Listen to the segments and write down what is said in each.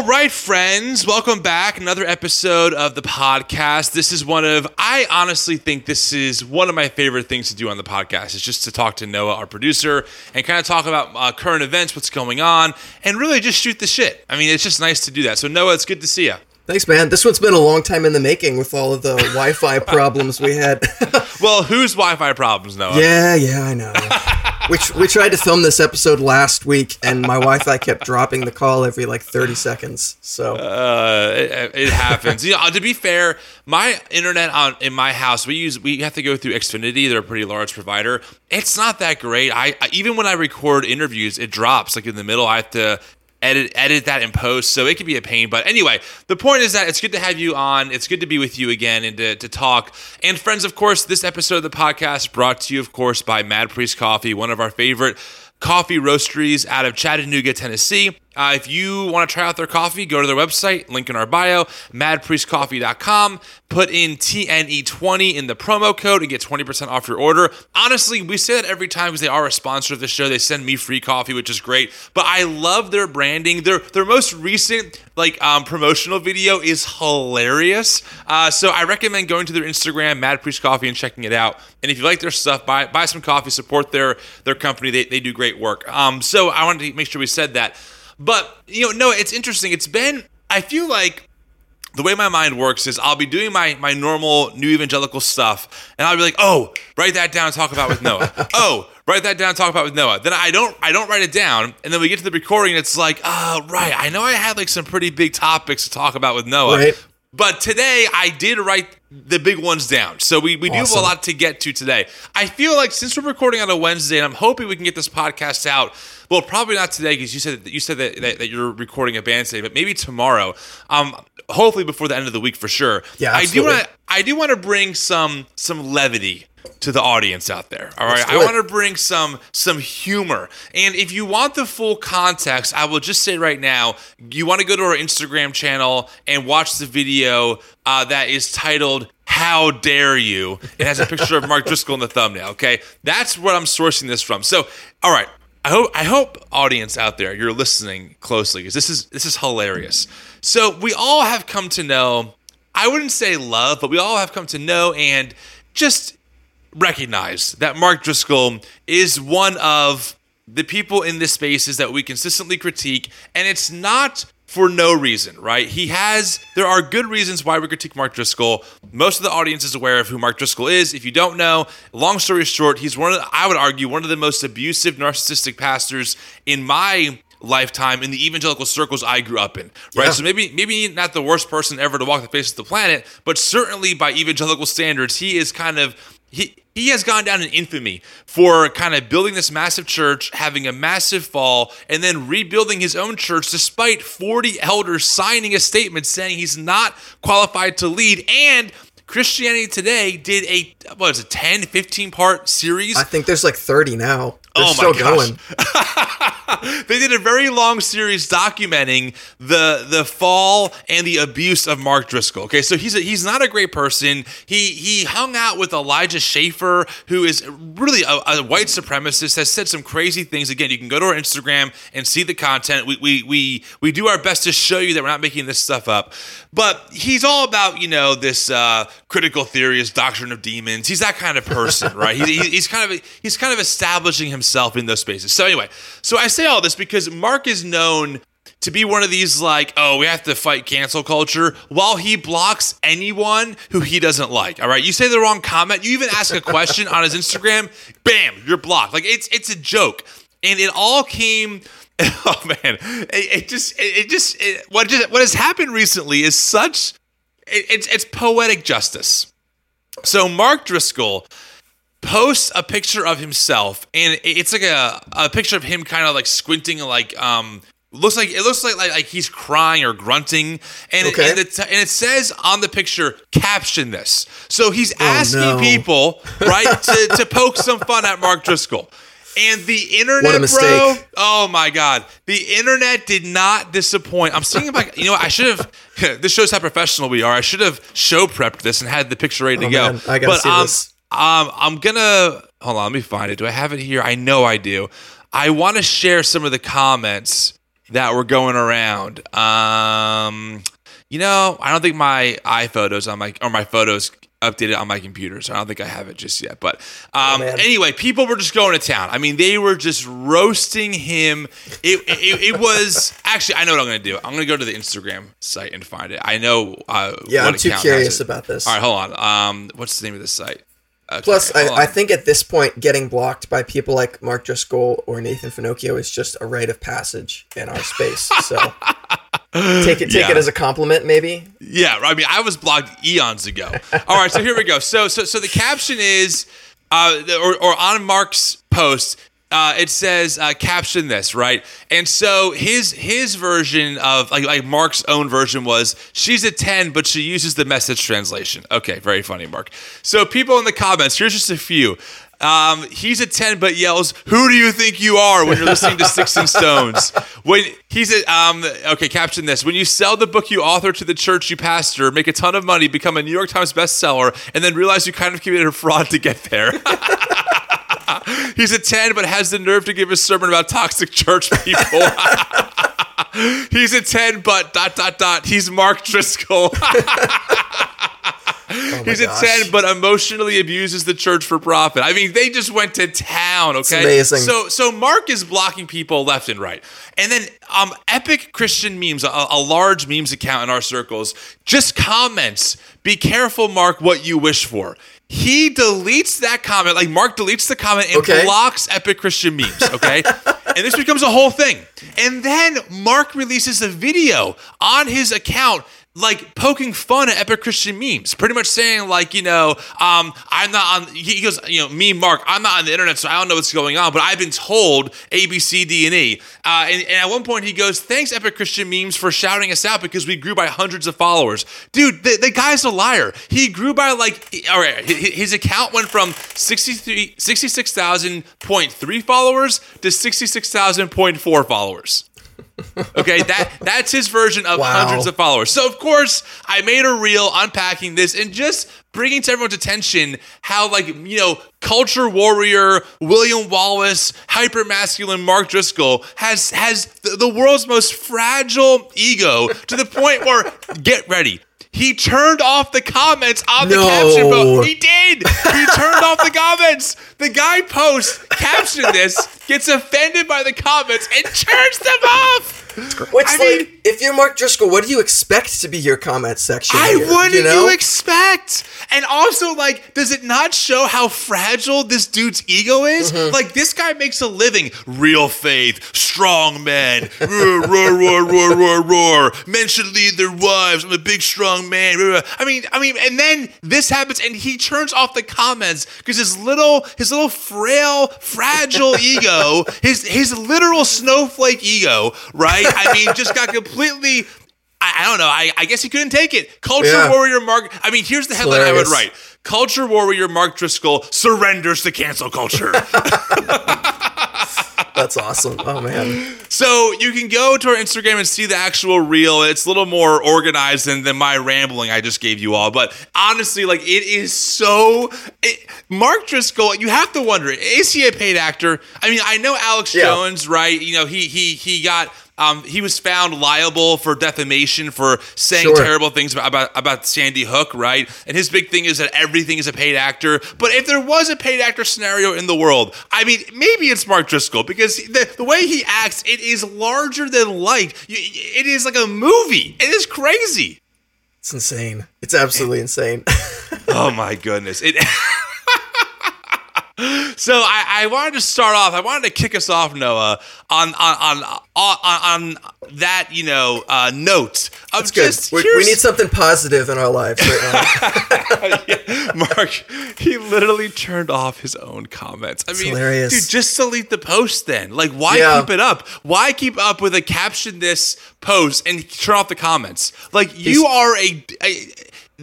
All right, friends, welcome back. Another episode of the podcast. This is one of, I honestly think this is one of my favorite things to do on the podcast, is just to talk to Noah, our producer, and kind of talk about uh, current events, what's going on, and really just shoot the shit. I mean, it's just nice to do that. So, Noah, it's good to see you. Thanks, man. This one's been a long time in the making with all of the Wi-Fi problems we had. well, whose Wi-Fi problems, Noah? Yeah, yeah, I know. we, we tried to film this episode last week, and my Wi-Fi kept dropping the call every like 30 seconds. So uh, it, it happens. you know, to be fair, my internet on in my house, we use we have to go through Xfinity. They're a pretty large provider. It's not that great. I, I even when I record interviews, it drops like in the middle. I have to edit edit that in post so it could be a pain but anyway the point is that it's good to have you on it's good to be with you again and to, to talk. And friends of course this episode of the podcast brought to you of course by mad priest coffee one of our favorite coffee roasteries out of chattanooga tennessee uh, if you want to try out their coffee, go to their website, link in our bio, madpriestcoffee.com. Put in TNE20 in the promo code and get 20% off your order. Honestly, we say that every time because they are a sponsor of the show. They send me free coffee, which is great. But I love their branding. Their their most recent like um, promotional video is hilarious. Uh, so I recommend going to their Instagram, Mad Priest Coffee, and checking it out. And if you like their stuff, buy buy some coffee, support their their company. They, they do great work. Um, so I wanted to make sure we said that. But you know, no, it's interesting. It's been I feel like the way my mind works is I'll be doing my my normal new evangelical stuff, and I'll be like, oh, write that down, and talk about with Noah. oh, write that down, talk about with Noah. Then I don't I don't write it down, and then we get to the recording, and it's like, oh, right, I know I had like some pretty big topics to talk about with Noah. Right. But today I did write the big ones down. So we, we awesome. do have a lot to get to today. I feel like since we're recording on a Wednesday and I'm hoping we can get this podcast out well, probably not today because you said that you said that, that, that, you're recording a band today, but maybe tomorrow. Um, hopefully before the end of the week for sure. Yeah, absolutely. I do want to I do want to bring some some levity to the audience out there. All right. I want to bring some some humor. And if you want the full context, I will just say right now, you want to go to our Instagram channel and watch the video uh, that is titled how dare you? It has a picture of Mark Driscoll in the thumbnail. Okay, that's what I'm sourcing this from. So, all right, I hope I hope audience out there you're listening closely because this is this is hilarious. So we all have come to know, I wouldn't say love, but we all have come to know and just recognize that Mark Driscoll is one of the people in this spaces that we consistently critique, and it's not for no reason, right? He has, there are good reasons why we critique Mark Driscoll. Most of the audience is aware of who Mark Driscoll is. If you don't know, long story short, he's one of, the, I would argue, one of the most abusive, narcissistic pastors in my lifetime in the evangelical circles I grew up in, right? Yeah. So maybe maybe not the worst person ever to walk the face of the planet, but certainly by evangelical standards, he is kind of he he has gone down in infamy for kind of building this massive church, having a massive fall, and then rebuilding his own church despite 40 elders signing a statement saying he's not qualified to lead. And Christianity Today did a what is it 10 15 part series I think there's like 30 now they're oh my gosh. they did a very long series documenting the the fall and the abuse of Mark Driscoll. Okay, so he's a, he's not a great person. He he hung out with Elijah Schaffer, who is really a, a, white supremacist. Has said some crazy things. Again, you can go to our Instagram and see the content. We we we we do our best to show you that we're not making this stuff up. But he's all about you know this uh, critical theorist, doctrine of demons. He's that kind of person, right? He's, he's kind of he's kind of establishing himself himself in those spaces. So anyway, so I say all this because Mark is known to be one of these like, oh, we have to fight cancel culture while he blocks anyone who he doesn't like. All right. You say the wrong comment, you even ask a question on his Instagram, bam, you're blocked. Like it's it's a joke. And it all came oh man. It, it just it, it just it, what just what has happened recently is such it's it's poetic justice. So Mark Driscoll posts a picture of himself and it's like a, a picture of him kind of like squinting like um looks like it looks like like, like he's crying or grunting and, okay. it, and, it, and, it, says on the picture caption this so he's oh, asking oh, no. people right to, to poke some fun at mark driscoll and the internet, bro. Oh my god, the internet did not disappoint. I'm seeing I, you know, I should have. This shows how professional we are. I should have show prepped this and had the picture ready to oh, go. Man, I gotta but, see um, this. Um, I'm gonna hold on. Let me find it. Do I have it here? I know I do. I want to share some of the comments that were going around. Um, you know, I don't think my iPhotos on my or my photos updated on my computer, so I don't think I have it just yet. But um, man. anyway, people were just going to town. I mean, they were just roasting him. It, it, it was actually. I know what I'm going to do. I'm going to go to the Instagram site and find it. I know. Uh, Yeah, what I'm too curious about this. All right, hold on. Um, what's the name of this site? Okay, Plus, I, I think at this point, getting blocked by people like Mark Driscoll or Nathan Finochio is just a rite of passage in our space. So take it take Yeah. it as a compliment, maybe. Yeah, I mean, I was blocked eons ago. All right, so here we go. So, so, so the caption is, uh, or, or on Mark's post, uh, it says, uh, "Caption this," right? And so his his version of like like Mark's own version was, "She's a ten, but she uses the message translation." Okay, very funny, Mark. So people in the comments, here's just a few. Um, he's a 10 but yells, Who do you think you are when you're listening to Sticks and Stones? When he's a, um, okay, caption this. When you sell the book you author to the church you pastor, make a ton of money, become a New York Times bestseller, and then realize you kind of committed a fraud to get there. he's a 10 but has the nerve to give a sermon about toxic church people. he's a 10 but dot dot dot. He's Mark Driscoll. Oh He's a gosh. 10, but emotionally abuses the church for profit. I mean, they just went to town, okay? amazing. So so Mark is blocking people left and right. And then um Epic Christian Memes, a, a large memes account in our circles, just comments, be careful, Mark, what you wish for. He deletes that comment, like Mark deletes the comment and Okay. blocks Epic Christian Memes, okay? and this becomes a whole thing. And then Mark releases a video on his account like poking fun at epic Christian memes, pretty much saying like, you know, um, I'm not on. He goes, you know, me, Mark, I'm not on the internet, so I don't know what's going on, but I've been told A, B, C, D, and E. Uh, and, and at one point, he goes, "Thanks, epic Christian memes, for shouting us out because we grew by hundreds of followers." Dude, the, the guy's a liar. He grew by like, all right, hi- hi- his account went from 63 66,000.3 followers to 66,000.4 followers. Okay, that that's his version of Wow. hundreds of followers. So of course, I made a reel unpacking this and just bringing to everyone's attention how like you know culture warrior William Wallace, hyper masculine Mark Driscoll has has the, the world's most fragile ego to the point where get ready. He turned off the comments on the No. caption book. He did. He turned off the comments. The guy posts caption this, gets offended by the comments, and turns them off. Which, I like, mean- if you're Mark Driscoll, what do you expect to be your comment section? I here, what you know? you expect? And also, like, does it not show how fragile this dude's ego is? Mm-hmm. Like, this guy makes a living. Real faith, strong men, roar, roar, roar, roar, roar, roar. Men should lead their wives. I'm a big, strong man. I mean, I mean, and then this happens, and he turns off the comments because his little, his little frail, fragile ego, his his literal snowflake ego, right? I mean, just got completely. I, don't know. I, I guess he couldn't take it. Culture Yeah. warrior Mark. I mean, here's the headline I would write: Culture warrior Mark Driscoll surrenders to cancel culture. That's awesome. Oh man. So you can go to our Instagram and see the actual reel. It's a little more organized than, than my rambling I just gave you all. But honestly, like it is so. It, Mark Driscoll, you have to wonder: is he a paid actor? I mean, I know Alex Yeah. Jones, right? You know, he he he got. Um, he was found liable for defamation for saying Sure. terrible things about, about about Sandy Hook, right? And his big thing is that everything is a paid actor. But if there was a paid actor scenario in the world, I mean, maybe it's Mark Driscoll because the, the way he acts, it is larger than life. It is like a movie. It is crazy. It's insane. It's absolutely insane. Oh my goodness! It. So I, I wanted to start off. I wanted to kick us off, Noah, on on on on, on that you know uh, note of It's good. just We, need something positive in our lives right now. Mark, he literally turned off his own comments. I mean, hilarious. dude, just delete the post then. Like, why Yeah. keep it up? Why keep up with a caption this post and turn off the comments? Like, you are a, a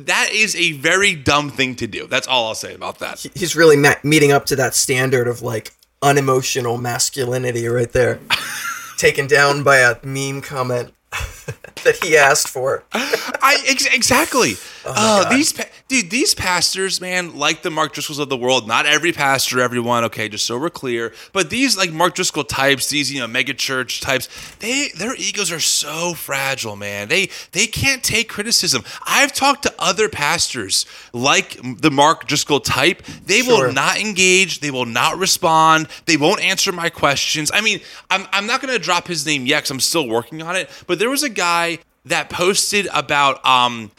that is a very dumb thing to do. That's all I'll say about that. He's really ma- meeting up to that standard of like unemotional masculinity right there. Taken down by a meme comment. that he asked for. I ex- exactly. Oh, God. these pa- dude, these pastors, man, like the Mark Driscolls of the world. Not every pastor, everyone. Okay, just so we're clear. But these like Mark Driscoll types, these you know mega church types, they their egos are so fragile, man. They they can't take criticism. I've talked to other pastors like the Mark Driscoll type. They Sure. will not engage. They will not respond. They won't answer my questions. I mean, I'm I'm not going to drop his name yet because I'm still working on it. But there was a guy that posted about um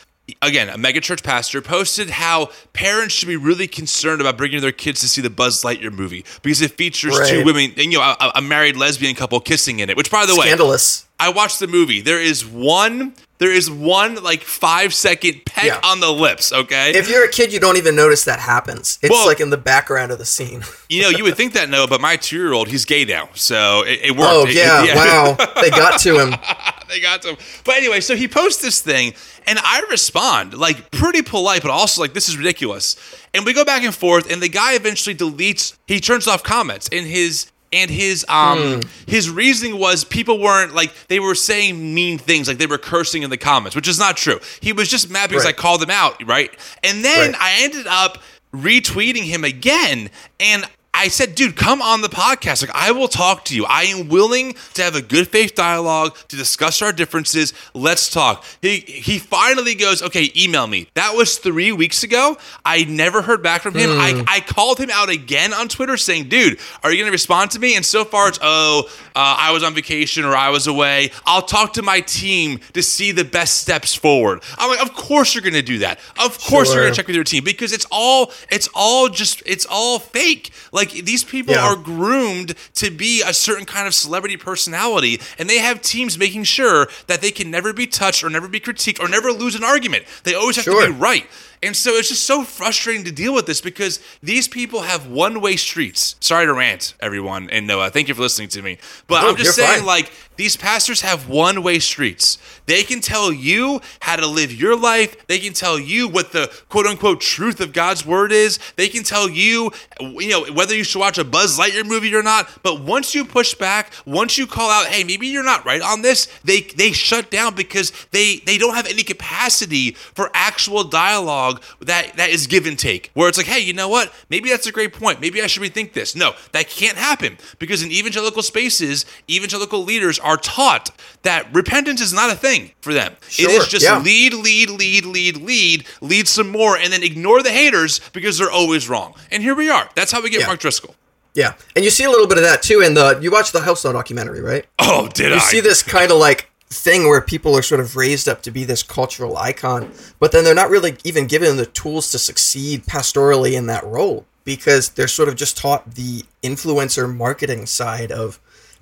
again a megachurch pastor posted how parents should be really concerned about bringing their kids to see the Buzz Lightyear movie because it features two women and you know a, a married lesbian couple kissing in it. Which by the way, Scandalous. I watched the movie. There is one. There is one like five second peck Yeah. on the lips. Okay, If you're a kid, you don't even notice that happens. It's Well- like in the background of the scene. you know you would think that no, but my two year old he's gay now, so it, it worked. Oh It- yeah, wow. They got to him. they got to him. But anyway, so he posts this thing, and I respond like pretty polite, but also like this is ridiculous. And we go back and forth, and the guy eventually deletes. He turns off comments, and his and his um his reasoning was people weren't like they were saying mean things, like they were cursing in the comments, which is not true. He was just mad because I called them out, right? And then Right. I ended up retweeting him again, and. I said, dude, come on the podcast. Like, I will talk to you. I am willing to have a good faith dialogue to discuss our differences. Let's talk. He he finally goes, okay, email me. That was three weeks ago. I never heard back from him. I, I called him out again on Twitter saying, dude, are you going to respond to me? And so far, it's, oh, uh, I was on vacation or I was away. I'll talk to my team to see the best steps forward. I'm like, of course you're going to do that. Of course you're going to check with your team because it's all it's all just it's all fake. Like these people Yeah. are groomed to be a certain kind of celebrity personality, and they have teams making sure that they can never be touched or never be critiqued or never lose an argument. They always have to be right. And so it's just so frustrating to deal with this because these people have one-way streets. Sorry to rant, everyone, and Noah. Thank you for listening to me. But No, I'm just saying, fine. like these pastors have one-way streets. They can tell you how to live your life. They can tell you what the quote-unquote truth of God's word is. They can tell you, you know, whether you should watch a Buzz Lightyear movie or not. But once you push back, once you call out, hey, maybe you're not right on this, they they shut down because they they don't have any capacity for actual dialogue that that is give and take. Where it's like, hey, you know what? Maybe that's a great point. Maybe I should rethink this. No, that can't happen because in evangelical spaces, evangelical leaders are taught that repentance is not a thing for them. it is just yeah. lead, lead, lead, lead, lead, lead some more, and then ignore the haters because they're always wrong. And here we are. That's how we get Yeah. Mark Driscoll. Yeah, and you see a little bit of that too in the. You watch the House Law documentary, right? Oh, did You I? You see this kind of like thing where people are sort of raised up to be this cultural icon, but then they're not really even given the tools to succeed pastorally in that role because they're sort of just taught the influencer marketing side of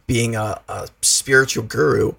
being a, a spiritual guru.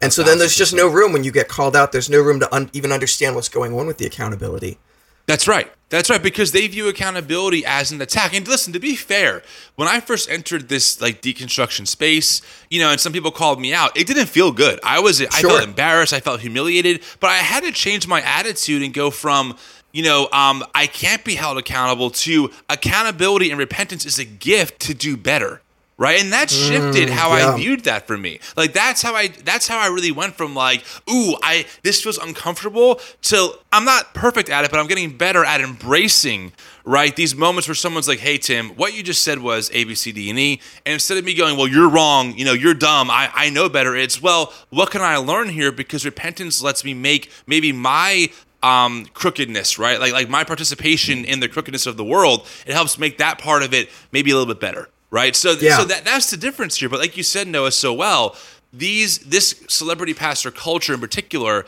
And so then there's just no room when you get called out. There's no room to un- even understand what's going on with the accountability. That's right. That's right because they view accountability as an attack. And listen, to be fair, when I first entered this like deconstruction space, you know, and some people called me out, it didn't feel good. I was I Sure. felt embarrassed, I felt humiliated, but I had to change my attitude and go from you know, um, I can't be held accountable to accountability and repentance is a gift to do better. Right. And that shifted how I viewed that for me. Like that's how I that's how I really went from like, ooh, I this feels uncomfortable to I'm not perfect at it, but I'm getting better at embracing right these moments where someone's like, hey Tim, what you just said was A, B, C, D, and E. And instead of me going, Well, you're wrong, you know, you're dumb, I, I know better, it's well, what can I learn here? Because repentance lets me make maybe my um, crookedness, right? Like like my participation in the crookedness of the world, it helps make that part of it maybe a little bit better, right? So Yeah. so that that's the difference here. But like you said, Noah, so well, these this celebrity pastor culture in particular,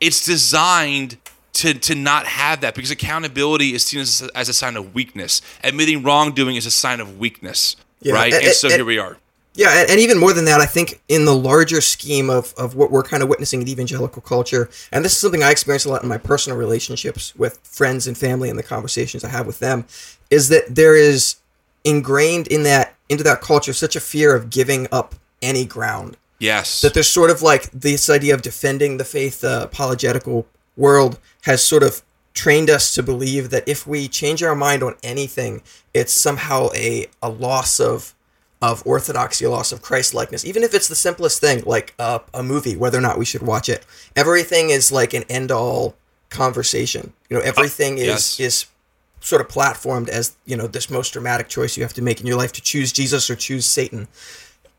it's designed to to not have that because accountability is seen as, as a sign of weakness. Admitting wrongdoing is a sign of weakness, Yeah, right? and- And, so and- here we are. Yeah, and, and even more than that, I think in the larger scheme of, of what we're kind of witnessing in evangelical culture, and this is something I experience a lot in my personal relationships with friends and family and the conversations I have with them, is that there is ingrained in that into that culture such a fear of giving up any ground Yes. that there's sort of like this idea of defending the faith the apologetical world has sort of trained us to believe that if we change our mind on anything it's somehow a, a loss of of orthodoxy, a loss of Christ likeness, even if it's the simplest thing, like uh, a movie, whether or not we should watch it. Everything is like an end all conversation. You know, everything is yes. is sort of platformed as you know this most dramatic choice you have to make in your life to choose Jesus or choose Satan.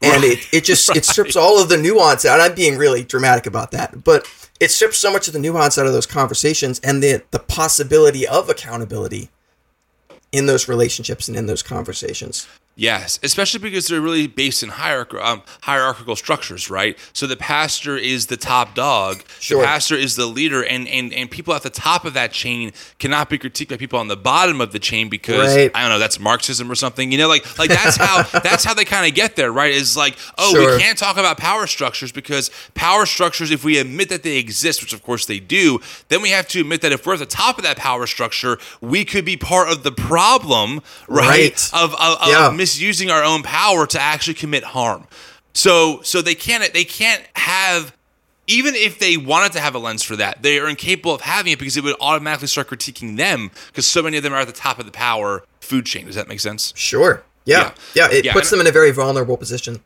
And Right. it, it just it strips all of the nuance out. I'm being really dramatic about that, but it strips so much of the nuance out of those conversations and the the possibility of accountability in those relationships and in those conversations. Yes, especially because they're really based in hierarch- um, hierarchical structures, right? So the pastor is the top dog. Sure. The pastor is the leader, and, and and people at the top of that chain cannot be critiqued by people on the bottom of the chain because Right. I don't know that's Marxism or something. You know, like like that's how that's how they kind of get there, right? Is like oh Sure. we can't talk about power structures because power structures, if we admit that they exist, which of course they do, then we have to admit that if we're at the top of that power structure, we could be part of the problem, right? Right. Of, of, of Yeah. Misusing our own power to actually commit harm. So so they can't they can't have even if they wanted to have a lens for that, they are incapable of having it because it would automatically start critiquing them because so many of them are at the top of the power food chain. Does that make sense? Sure. Yeah. Yeah. it Yeah, puts and- them in a very vulnerable position.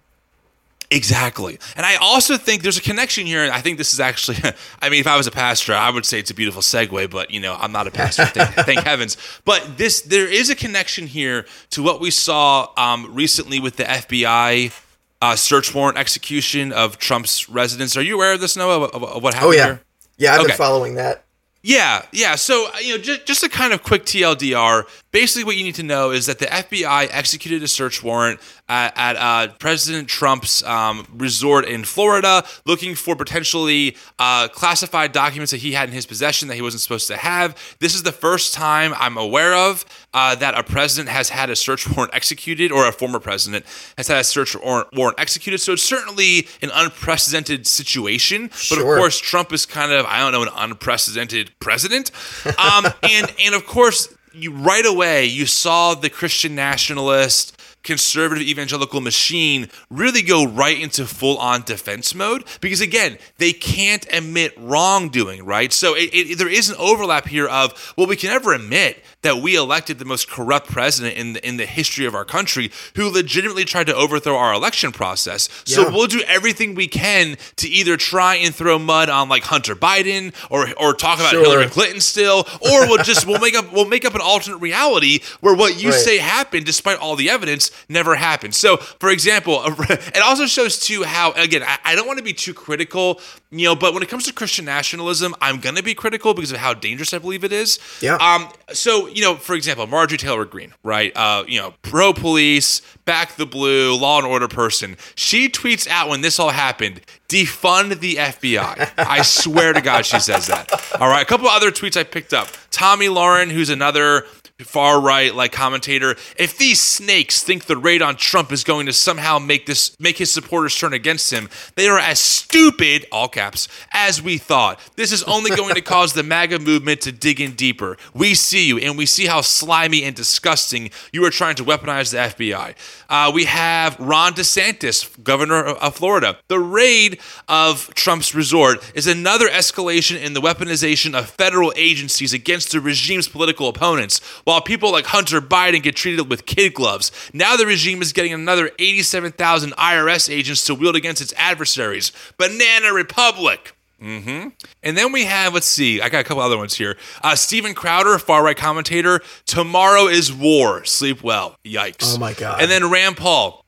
Exactly. And I also think there's a connection here. And I think this is actually, I mean, if I was a pastor, I would say it's a beautiful segue, but, you know, I'm not a pastor, thank, thank heavens. But this, there is a connection here to what we saw um, recently with the FBI uh, search warrant execution of Trump's residence. Are you aware of this, Noah, of, of- what happened Oh yeah. here? Yeah, I've Okay. been following that. Yeah, yeah. So, uh, you know, just, just a kind of quick TLDR. Basically, what you need to know is that the FBI executed a search warrant at, at uh, President Trump's um, resort in Florida, looking for potentially uh, classified documents that he had in his possession that he wasn't supposed to have. This is the first time I'm aware of uh, that a president has had a search warrant executed, or a former president has had a search warrant, executed. So it's certainly an unprecedented situation. But of course, Trump is kind of I don't know an unprecedented president, um, and and of course you right away you saw the Christian nationalist conservative evangelical machine really go right into full on defense mode because again they can't admit wrongdoing right so it, it, there is an overlap here of well we can never admit that we elected the most corrupt president in the, in the history of our country who legitimately tried to overthrow our election process so Yeah. we'll do everything we can to either try and throw mud on like Hunter Biden or or talk about Sure. Hillary Clinton still, or we'll just we'll make up we'll make up an alternate reality where what you Right. say happened, despite all the evidence, never happened. So, for example, it also shows too how again I, I don't want to be too critical, you know, but when it comes to Christian nationalism, I'm gonna be critical because of how dangerous I believe it is. Yeah. Um. So you know, for example, Marjorie Taylor Greene, right? Uh, you know, pro police, back the blue, law and order person. She tweets out when this all happened, defund the FBI. I swear to God, she says that. All right. A couple other tweets I picked up. Tomi Lahren, who's another far right like commentator if these snakes think the raid on Trump is going to somehow make this make his supporters turn against him they are as stupid all caps as we thought. This is only going to cause the MAGA movement to dig in deeper. We see you and we see how slimy and disgusting you are trying to weaponize the FBI uh, we have Ron DeSantis governor of Florida. The raid of Trump's resort is another escalation in the weaponization of federal agencies against the regime's political opponents while people like Hunter Biden get treated with kid gloves. Now the regime is getting another 87,000 IRS agents to wield against its adversaries. Banana Republic. hmm And then we have, let's see, I got a couple other ones here. Uh, Steven Crowder, far right commentator. Tomorrow is war. Sleep well. Yikes. Oh my God. And then Rand Paul.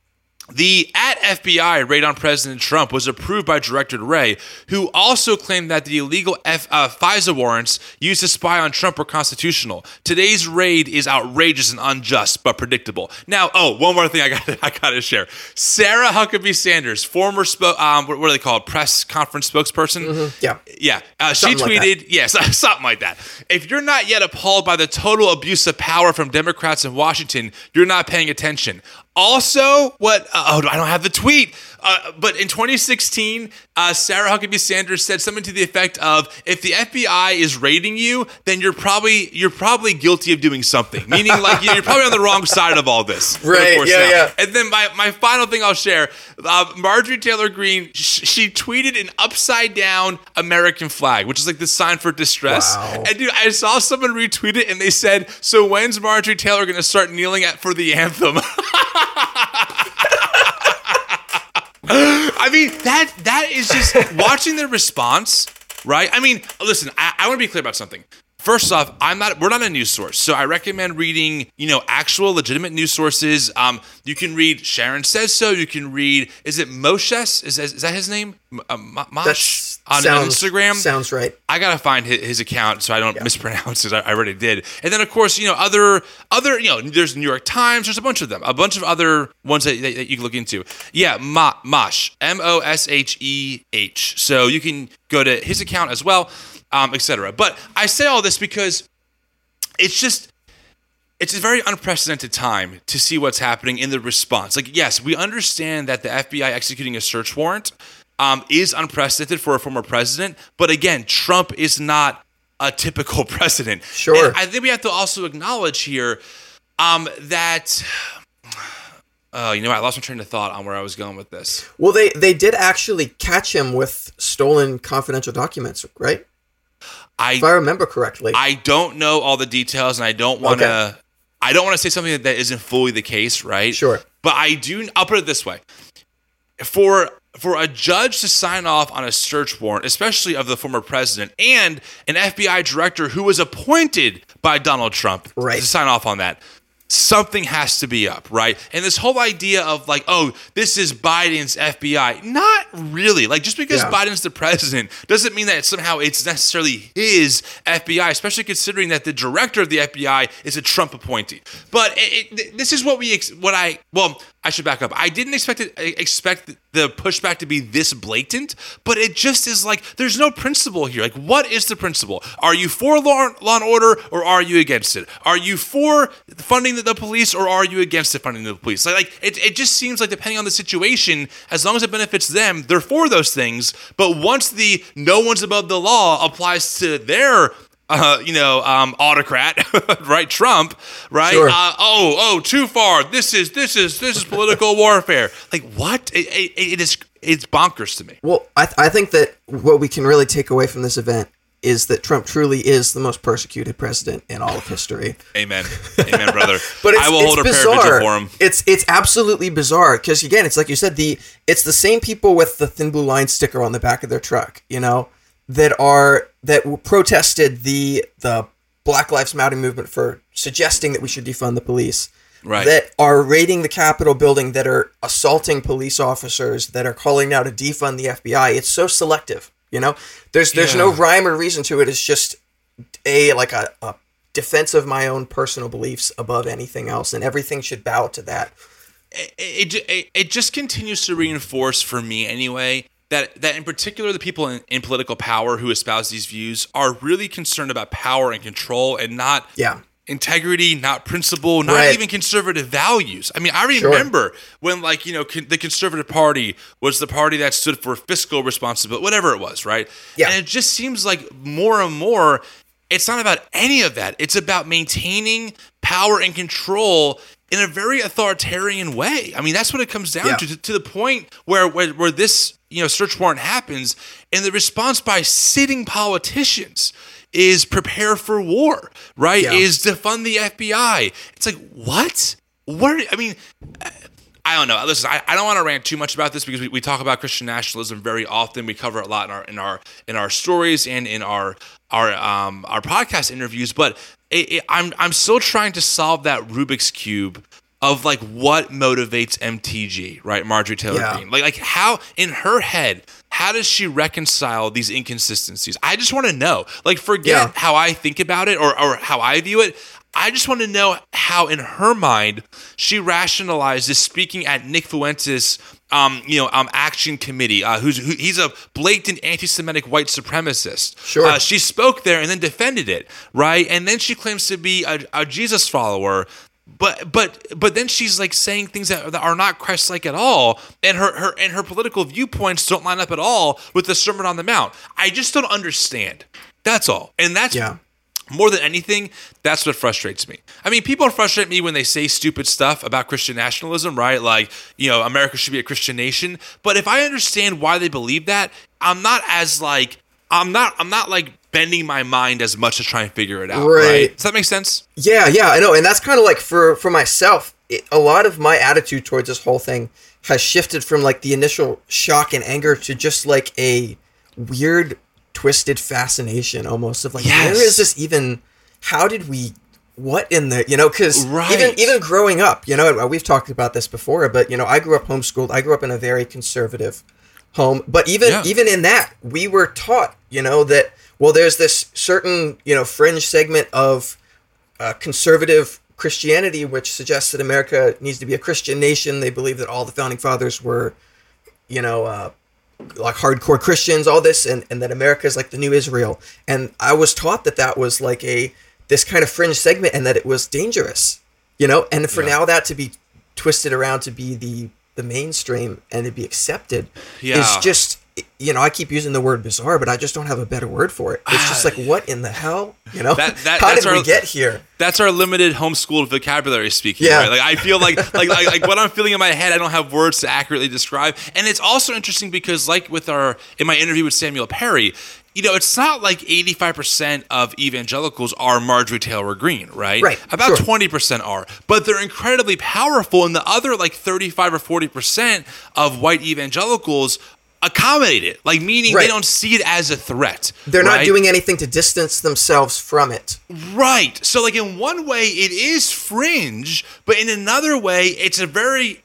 The at FBI raid on President Trump was approved by Director Wray, who also claimed that the illegal F, uh, FISA warrants used to spy on Trump were constitutional. Today's raid is outrageous and unjust, but predictable. Now, oh, one more thing I got I got to share. Sarah Huckabee Sanders, former spo- um, what, what are they called? Press conference spokesperson. Yeah. Yeah, uh, she Something like that. tweeted, yes, something like that. If you're not yet appalled by the total abuse of power from Democrats in Washington, you're not paying attention. Also, what? Uh, oh, I don't have the tweet. Uh, but in 2016, uh, Sarah Huckabee Sanders said something to the effect of, "If the FBI is raiding you, then you're probably you're probably guilty of doing something." Meaning, like you're probably on the wrong side of all this. Right, yeah, yeah. And then my, my final thing I'll share uh, Marjorie Taylor Greene, sh- she tweeted an upside down American flag, which is like the sign for distress. Wow. And dude, I saw someone retweet it and they said, So when's Marjorie Taylor going to start kneeling at for the anthem? I mean that that is just watching their response, right? I mean, listen, I, I want to be clear about something. First off, I'm not. We're not a news source, so I recommend reading, you know, actual legitimate news sources. Um, you can read Sharon says so. You can read. Is it Moshes? Is, is that his name? Uh, Mosh on, sounds- Instagram. Sounds right. I gotta find his, his account so I don't mispronounce it. I, I already did. And then of course, you know, other other you know, there's New York Times. There's a bunch of them. A bunch of other ones that, that, that you can look into. Yeah, Ma, Mosh, M O S H E H. So you can go to his account as well, um, etc. But I say all this because it's just it's a very unprecedented time to see what's happening in the response. Like, yes, we understand that the FBI executing a search warrant um, is unprecedented for a former president, but again, Trump is not a typical president. Sure. And I think we have to also acknowledge here um, that. Oh, you know? I lost my train of thought on where I was going with this. Well, they they did actually catch him with stolen confidential documents, right? If I I remember correctly. I don't know all the details, and I don't want to. Okay. I don't want to say something that, that isn't fully the case, right? Sure. But I do. I'll put it this way: for for a judge to sign off on a search warrant, especially of the former president and an FBI director who was appointed by Donald Trump Right. to sign off on that. Something has to be up, right? And this whole idea of like, oh, this is Biden's FBI. Not really. Like, just because Yeah. Biden's the president doesn't mean that somehow it's necessarily his FBI, especially considering that the director of the FBI is a Trump appointee. But it, it, this is what we, what I, well, I should back up. I didn't expect it, expect the pushback to be this blatant, but it just is like there's no principle here. Like, what is the principle? Are you for law, law and order or are you against it? Are you for funding the, the police or are you against the funding of the police? Like, like it, it just seems like depending on the situation, as long as it benefits them, they're for those things. But once the no one's above the law applies to their uh, you know, um, autocrat, right? Trump, right? Sure. Uh, oh, oh, too far. This is this is this is political warfare. Like what? It, it, it is it's bonkers to me. well, I, th- I think that what we can really take away from this event is that Trump truly is the most persecuted president in all of history. Amen, amen, brother. But it's, I will hold a prayer vigil for him. It's it's absolutely bizarre because again, it's like you said, the it's the same people with the thin blue line sticker on the back of their truck, you know, that are that protested the the Black Lives Matter movement for suggesting that we should defund the police. Right. That are raiding the Capitol building, that are assaulting police officers, that are calling now to defund the FBI. It's so selective, you know. There's there's no rhyme or reason to it. It's just a like a, a defense of my own personal beliefs above anything else, and everything should bow to that. it, it, it, it just continues to reinforce for me anyway that that in particular the people in, in political power who espouse these views are really concerned about power and control and not Yeah. integrity not principle not Right. even conservative values i mean i remember when like you know con- the conservative party was the party that stood for fiscal responsibility whatever it was right Yeah. and it just seems like more and more it's not about any of that it's about maintaining power and control in a very authoritarian way. I mean, that's what it comes down Yeah. to, to, the point where, where where this you know search warrant happens, and the response by sitting politicians is prepare for war, right? Yeah. Is defund the FBI. It's like what? What? I mean. I don't know. Listen, I, I don't want to rant too much about this because we, we talk about Christian nationalism very often. We cover it a lot in our in our in our stories and in our our um our podcast interviews. But it, it, I'm I'm still trying to solve that Rubik's cube of like what motivates MTG, right? Marjorie Taylor Yeah. Greene. Like like how in her head, how does she reconcile these inconsistencies? I just want to know. Like forget Yeah. how I think about it or or how I view it. I just want to know how, in her mind, she rationalizes speaking at Nick Fuentes, um, you know, um, action committee. Uh, who's who, he's a blatant anti-Semitic white supremacist. Sure. Uh, she spoke there and then defended it, right? And then she claims to be a, a Jesus follower. But but but then she's like saying things that, that are not Christ-like at all, and her her and her political viewpoints don't line up at all with the Sermon on the Mount. I just don't understand. That's all, and that's Yeah. More than anything, that's what frustrates me. I mean, people frustrate me when they say stupid stuff about Christian nationalism, right? Like, you know, America should be a Christian nation. But if I understand why they believe that, I'm not as like I'm not I'm not like bending my mind as much to try and figure it out. Right. Right. Does that make sense? Yeah, yeah, I know, and that's kind of like for for myself. it, a lot of my attitude towards this whole thing has shifted from like the initial shock and anger to just like a weird, twisted fascination almost of like, Yes. where is this even? How did we? What in the you know? Because Right. even even growing up, you know, we've talked about this before, but you know, I grew up homeschooled. I grew up in a very conservative home, but even Yeah. even in that, we were taught, you know, that well, there's this certain you know fringe segment of uh, conservative Christianity, which suggests that America needs to be a Christian nation. They believe that all the founding fathers were, you know, uh, like hardcore Christians, all this, and, and that America is like the new Israel. And I was taught that that was like a this kind of fringe segment, and that it was dangerous, you know. And for Yeah. now, that to be twisted around to be the the mainstream and to be accepted Yeah. is just. You know, I keep using the word bizarre, but I just don't have a better word for it. It's just like, ah, what in the hell? You know, That- that- how that's did we our- get here? That's our limited homeschooled vocabulary speaking. Yeah. Right? Like I feel like, like like like what I'm feeling in my head, I don't have words to accurately describe. And it's also interesting because, like with our in my interview with Samuel Perry, you know, it's not like 85% of evangelicals are Marjorie Taylor Greene, right? Right, About sure. 20% are, but they're incredibly powerful, and the other like 35 or 40% of white evangelicals accommodate it, like meaning Right. they don't see it as a threat. They're not doing anything to distance themselves from it. Right. So, like in one way, it is fringe, but in another way, it's a very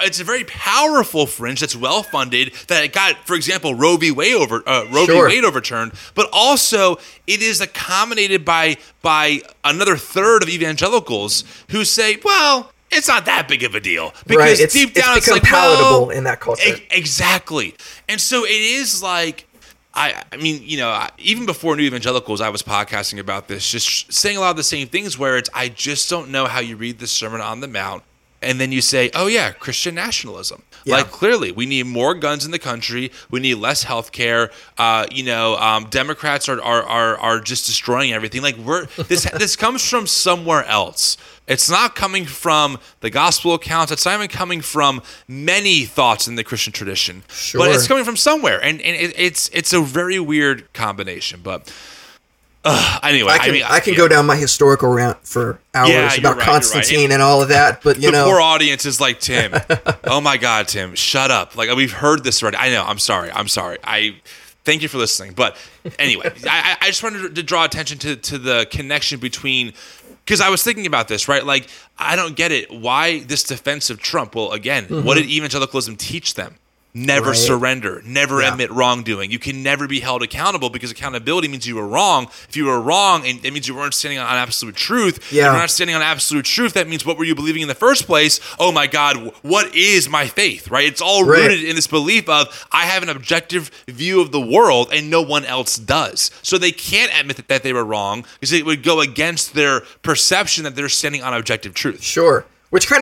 it's a very powerful fringe that's well funded. That it got, for example, Roe v. Wade over uh, Roe Sure. v. Wade overturned, but also it is accommodated by by another third of evangelicals who say, well. It's not that big of a deal because right. It's, deep down it's it's, like palatable well, in that culture. E- exactly. And so it is like I I mean, you know, even before New Evangelicals, I was podcasting about this, just saying a lot of the same things where it's I just don't know how you read the Sermon on the Mount and then you say, "Oh yeah, Christian nationalism." Yeah. Like clearly, we need more guns in the country. We need less health care. Uh, you know, um, Democrats are, are are are just destroying everything. Like we're this this comes from somewhere else. It's not coming from the gospel accounts. It's not even coming from many thoughts in the Christian tradition. Sure. But it's coming from somewhere, and, and it, it's it's a very weird combination. But uh, anyway, I can I, mean, can yeah. go down my historical rant for hours Yeah, about right, you're right. Constantine and all of that, but you the know, poor audience is like Tim. oh my God, Tim, shut up! Like we've heard this already. I know. I'm sorry. I'm sorry. I thank you for listening. But anyway, I, I just wanted to draw attention to to the connection between. Because I was thinking about this, right? Like, I don't get it. Why this defense of Trump? Well, again, what did mm-hmm. evangelicalism teach them? Never Right. surrender, never Yeah. admit wrongdoing. You can never be held accountable because accountability means you were wrong. If you were wrong, and it means you weren't standing on, absolute truth. If Yeah. you're not standing on absolute truth, that means what were you believing in the first place? Oh my God, what is my faith? Right? It's all Right. rooted in this belief of I have an objective view of the world and no one else does. So they can't admit that, that they were wrong because it would go against their perception that they're standing on objective truth. sure. Which kind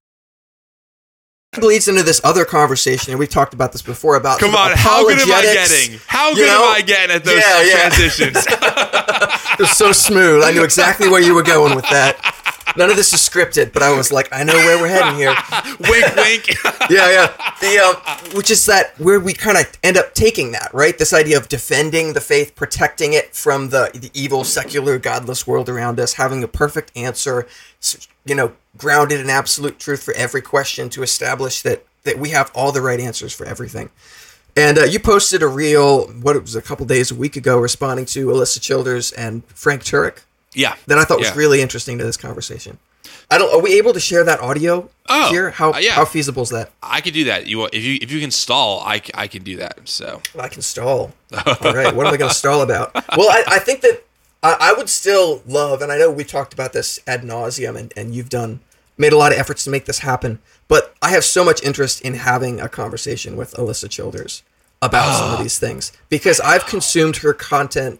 Of bleeds into this other conversation, and we've talked about this before about Come on, how good am I getting? How good know? am I getting at those Yeah, yeah. transitions? It was so smooth. I knew exactly where you were going with that. None of this is scripted, but I was like, I know where we're heading here. wink, wink. yeah, yeah. The um, which is that where we kind of end up taking that right. This idea of defending the faith, protecting it from the the evil, secular, godless world around us, having a perfect answer, you know, grounded in absolute truth for every question to establish that that we have all the right answers for everything. And uh, you posted a reel, what it was a couple days, a week ago, responding to Alisa Childers and Frank Turek yeah. that I thought was really interesting to this conversation. I don't. Are we able to share that audio Oh, here? How uh, yeah. how feasible is that? I can do that. You want- if you if you can stall, I, I can do that. So I can stall. All right, what am I going to stall about? Well, I, I think that I, I would still love, and I know we talked about this ad nauseum, and, and you've done made a lot of efforts to make this happen. But I have so much interest in having a conversation with Alisa Childers about some of these things because I've consumed her content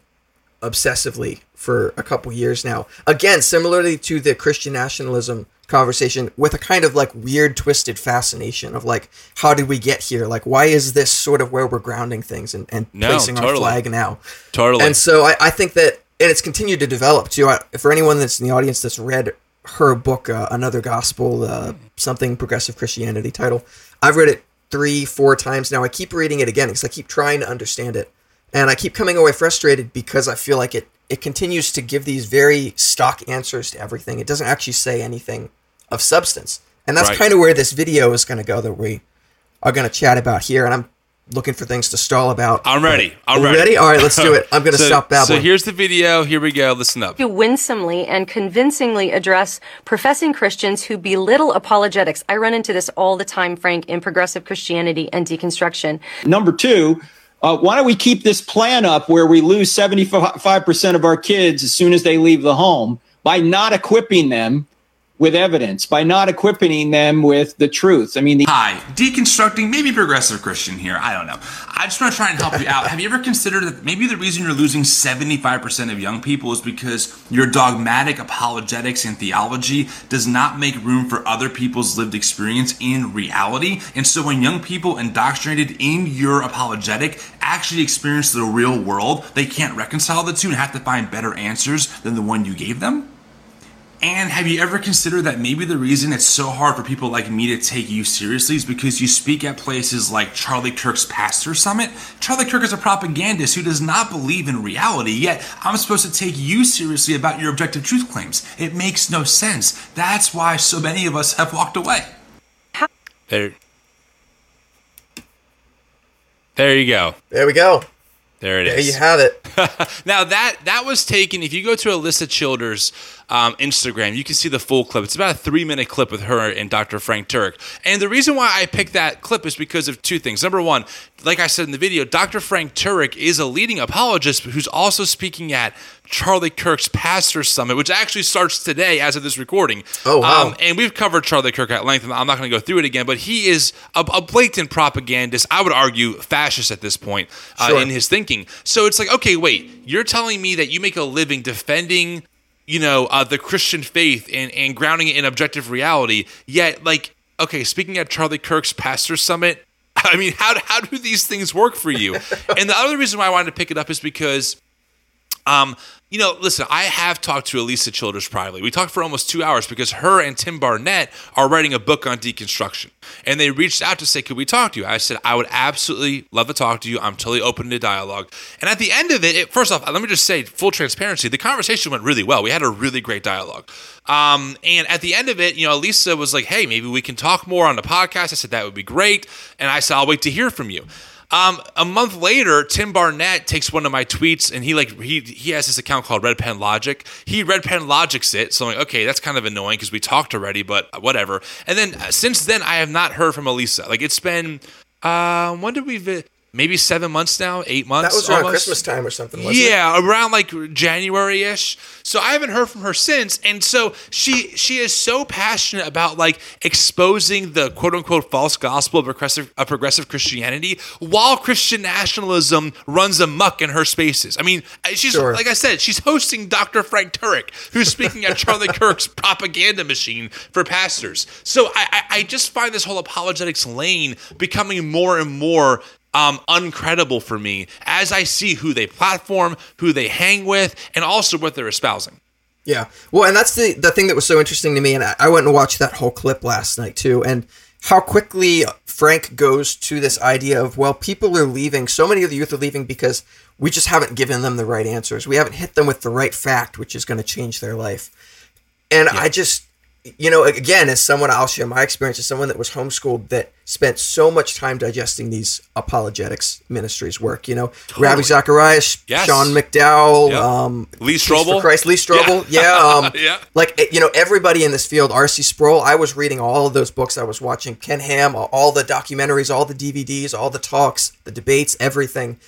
obsessively for a couple years now. Again, similarly to the Christian nationalism conversation, with a kind of like weird, twisted fascination of like, how did we get here? Like, why is this sort of where we're grounding things and, and No, placing our flag now? Totally. And so I, I think that, and it's continued to develop too. I, for anyone that's in the audience that's read her book, uh, Another Gospel, uh, something progressive Christianity title, I've read it three, four times now. I keep reading it again because I keep trying to understand it. And I keep coming away frustrated because I feel like it, it continues to give these very stock answers to everything. It doesn't actually say anything of substance. And that's Right. kind of where this video is going to go that we are going to chat about here. And I'm looking for things to stall about. I'm ready. I'm ready. ready? All right, let's do it. I'm going to So- stop babbling. So here's the video. Here we go. Listen up. to winsomely and convincingly address professing Christians who belittle apologetics. I run into this all the time, Frank, in progressive Christianity and deconstruction. Number two, uh, why don't we keep this plan up where we lose 75% of our kids as soon as they leave the home by not equipping them with evidence, by not equipping them with the truth? I mean, the Hi, deconstructing, maybe progressive Christian here. I don't know. I just want to try and help you out. Have you ever considered that maybe the reason you're losing 75% of young people is because your dogmatic apologetics and theology does not make room for other people's lived experience in reality? And so when young people indoctrinated in your apologetic actually experience the real world, they can't reconcile the two and have to find better answers than the one you gave them? And have you ever considered that maybe the reason it's so hard for people like me to take you seriously is because you speak at places like Charlie Kirk's Pastor Summit? Charlie Kirk is a propagandist who does not believe in reality, yet I'm supposed to take you seriously about your objective truth claims. It makes no sense. That's why so many of us have walked away. There. There you go. there we go. There it There is. you have it. Now that that was taken. If you go to Alisa Childers' um, Instagram, you can see the full clip. It's about a three-minute clip with her and Dr. Frank Turek. And the reason why I picked that clip is because of two things. Number one, like I said in the video, Dr. Frank Turek is a leading apologist who's also speaking at Charlie Kirk's Pastor Summit, which actually starts today as of this recording. Oh, wow. Um, and we've covered Charlie Kirk at length. and I'm not going to go through it again, but he is a, a blatant propagandist. I would argue fascist at this point uh, Sure. in his thinking. So it's like, okay, wait, you're telling me that you make a living defending, you know, uh, the Christian faith and, and grounding it in objective reality, yet, like, okay, speaking at Charlie Kirk's Pastor Summit, I mean, how, how do these things work for you? and the other reason why I wanted to pick it up is because um, you know, listen, I have talked to Alisa Childers privately. We talked for almost two hours because her and Tim Barnett are writing a book on deconstruction. And they reached out to say, Could we talk to you? I said, I would absolutely love to talk to you. I'm totally open to dialogue. And at the end of it, it first off, let me just say, full transparency, the conversation went really well. We had a really great dialogue. Um, and at the end of it, you know, Alisa was like, Hey, maybe we can talk more on the podcast. I said, That would be great. And I said, I'll wait to hear from you. Um, a month later, Tim Barnett takes one of my tweets and he like he he has this account called Red Pen Logic. He Red Pen Logics it, so I'm like, okay, that's kind of annoying because we talked already, but whatever. And then uh, since then, I have not heard from Alisa. Like it's been, uh, when did we? Vi- maybe seven months now, eight months. That was around almost? Christmas time or something, wasn't it? Yeah, around like January ish. So I haven't heard from her since, and so she she is so passionate about like exposing the quote unquote false gospel of progressive of progressive Christianity, while Christian nationalism runs amok in her spaces. I mean, uh, she's Sure. like I said, she's hosting Dr. Frank Turek, who's speaking at Charlie Kirk's propaganda machine for pastors. So I, I I just find this whole apologetics lane becoming more and more um, uncredible for me as I see who they platform, who they hang with, and also what they're espousing. Yeah. Well, and that's the the thing that was so interesting to me, and I, I went and watched that whole clip last night too, and how quickly Frank goes to this idea of well, people are leaving. So many of the youth are leaving because we just haven't given them the right answers. We haven't hit them with the right fact, which is going to change their life. And I just, you know, again, as someone, I'll share my experience as someone that was homeschooled that spent so much time digesting these apologetics ministries work. You know, Ravi Zacharias, Yes. Sean McDowell, Yep. um, Lee Strobel. Christ, Lee Strobel, yeah, um, Yeah. like eh, you know, everybody in this field, R.C. Sproul. I was reading all of those books. I was watching Ken Ham, all- all the documentaries, all the DVDs, all the talks, the debates, everything,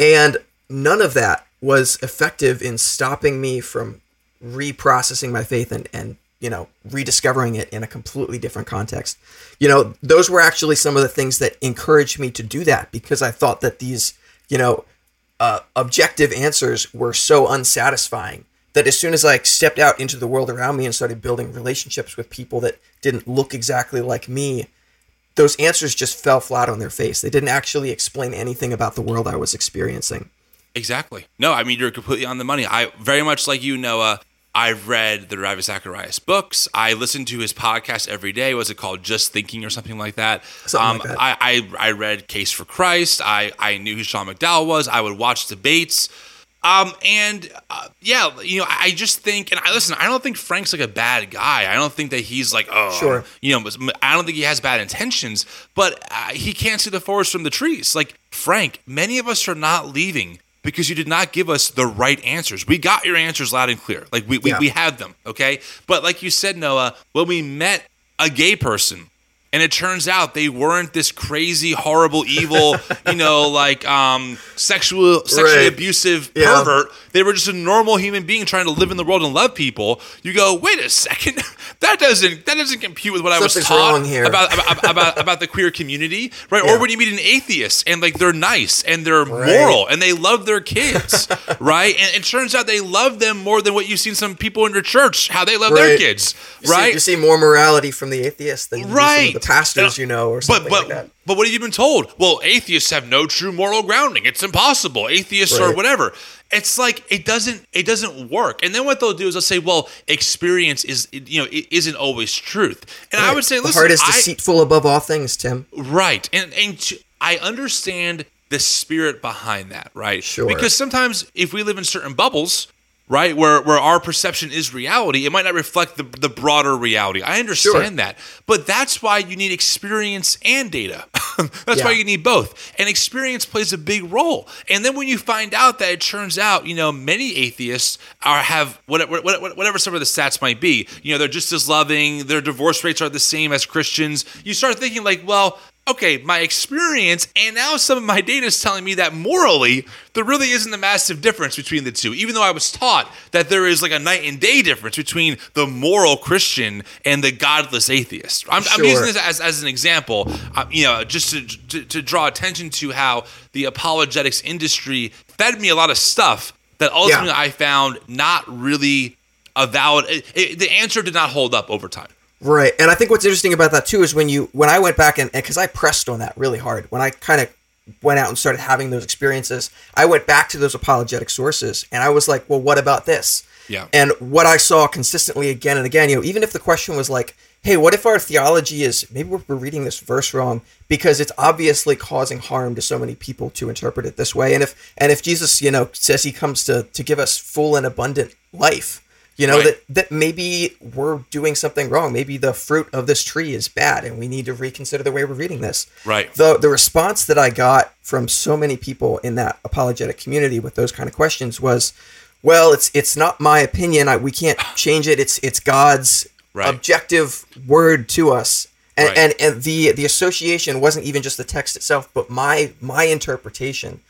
and none of that was effective in stopping me from reprocessing my faith and and you know rediscovering it in a completely different context you know those were actually some of the things that encouraged me to do that because i thought that these you know uh, objective answers were so unsatisfying that as soon as I stepped out into the world around me and started building relationships with people that didn't look exactly like me, those answers just fell flat on their face. They didn't actually explain anything about the world I was experiencing. Exactly. No, I mean you're completely on the money. I very much like you, Noah. I've read the Ravi Zacharias books. I listen to his podcast every day. Was it called Just Thinking or something like that? Something like that. I, I I read Case for Christ. I I knew who Sean McDowell was. I would watch debates. Um and uh, yeah, you know, I just think, and I listen. I don't think Frank's like a bad guy. I don't think that he's like, oh, Sure. You know, I don't think he has bad intentions, but uh, he can't see the forest from the trees. Like Frank, many of us are not leaving because you did not give us the right answers. We got your answers loud and clear. Like we we, Yeah. we had them, okay? But like you said, Noah, when we met a gay person and it turns out they weren't this crazy, horrible, evil, you know, like um sexual sexually Right. abusive Yeah. pervert. They were just a normal human being trying to live in the world and love people. You go, wait a second, that doesn't that doesn't compute with what I was Something's taught about about, about about the queer community, right? Yeah. Or when you meet an atheist and like they're nice and they're moral and they love their kids, right? And it turns out they love them more than what you've seen some people in your church how they love their kids, You see- right? you see more morality from the atheists than right. The pastors you know, or something but like that. but what have you been told? Well, atheists have no true moral grounding. It's impossible. Atheists or whatever. It's like it doesn't it doesn't work. And then what they'll do is they'll say, well, experience is you know it isn't always truth. And I would say, the listen, heart is I- deceitful above all things, Tim. Right. And and to, I understand the spirit behind that, right? Sure. Because sometimes if we live in certain bubbles, right, where where our perception is reality, it might not reflect the the broader reality. I understand Sure. that. But that's why you need experience and data. that's Yeah. why you need both. And experience plays a big role. And then when you find out that it turns out, you know, many atheists are have whatever whatever, whatever some of the stats might be, you know, they're just as loving, their divorce rates are the same as Christians. You start thinking like, well, okay, my experience and now some of my data is telling me that morally there really isn't a massive difference between the two. Even though I was taught that there is like a night and day difference between the moral Christian and the godless atheist. I'm, I'm using this as, as an example, uh, you know, just to, to, to draw attention to how the apologetics industry fed me a lot of stuff that ultimately I found not really a valid. It, it- the answer did not hold up over time. Right. And I think what's interesting about that too is when you when I went back and because I pressed on that really hard when I kind of went out and started having those experiences, I went back to those apologetic sources and I was like, well, what about this? Yeah. And what I saw consistently again and again, you know, even if the question was like, hey, what if our theology is maybe we're, reading this verse wrong because it's obviously causing harm to so many people to interpret it this way, and if and if Jesus, you know, says he comes to to give us full and abundant life, you know Right. that that maybe we're doing something wrong. Maybe the fruit of this tree is bad, and we need to reconsider the way we're reading this. Right. The the response that I got from so many people in that apologetic community with those kind of questions was, "Well, it's it's not my opinion. I, we can't change it. It's it's God's Right. objective word to us." And, Right. and and the the association wasn't even just the text itself, but my my interpretation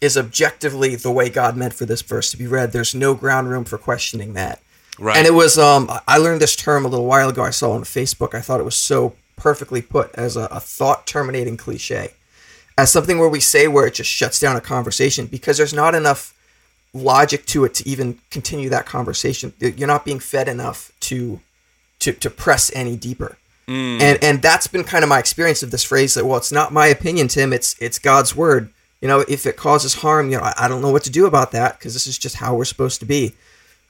is objectively the way God meant for this verse to be read. There's no ground room for questioning that. Right. And it was um I learned this term a little while ago. I saw on Facebook. I thought it was so perfectly put as a, a thought terminating cliche. As something where we say where it just shuts down a conversation because there's not enough logic to it to even continue that conversation. You're not being fed enough to to to press any deeper. And and that's been kind of my experience of this phrase that well it's not my opinion Tim it's it's God's word. You know, if it causes harm, you know, I, I don't know what to do about that because this is just how we're supposed to be.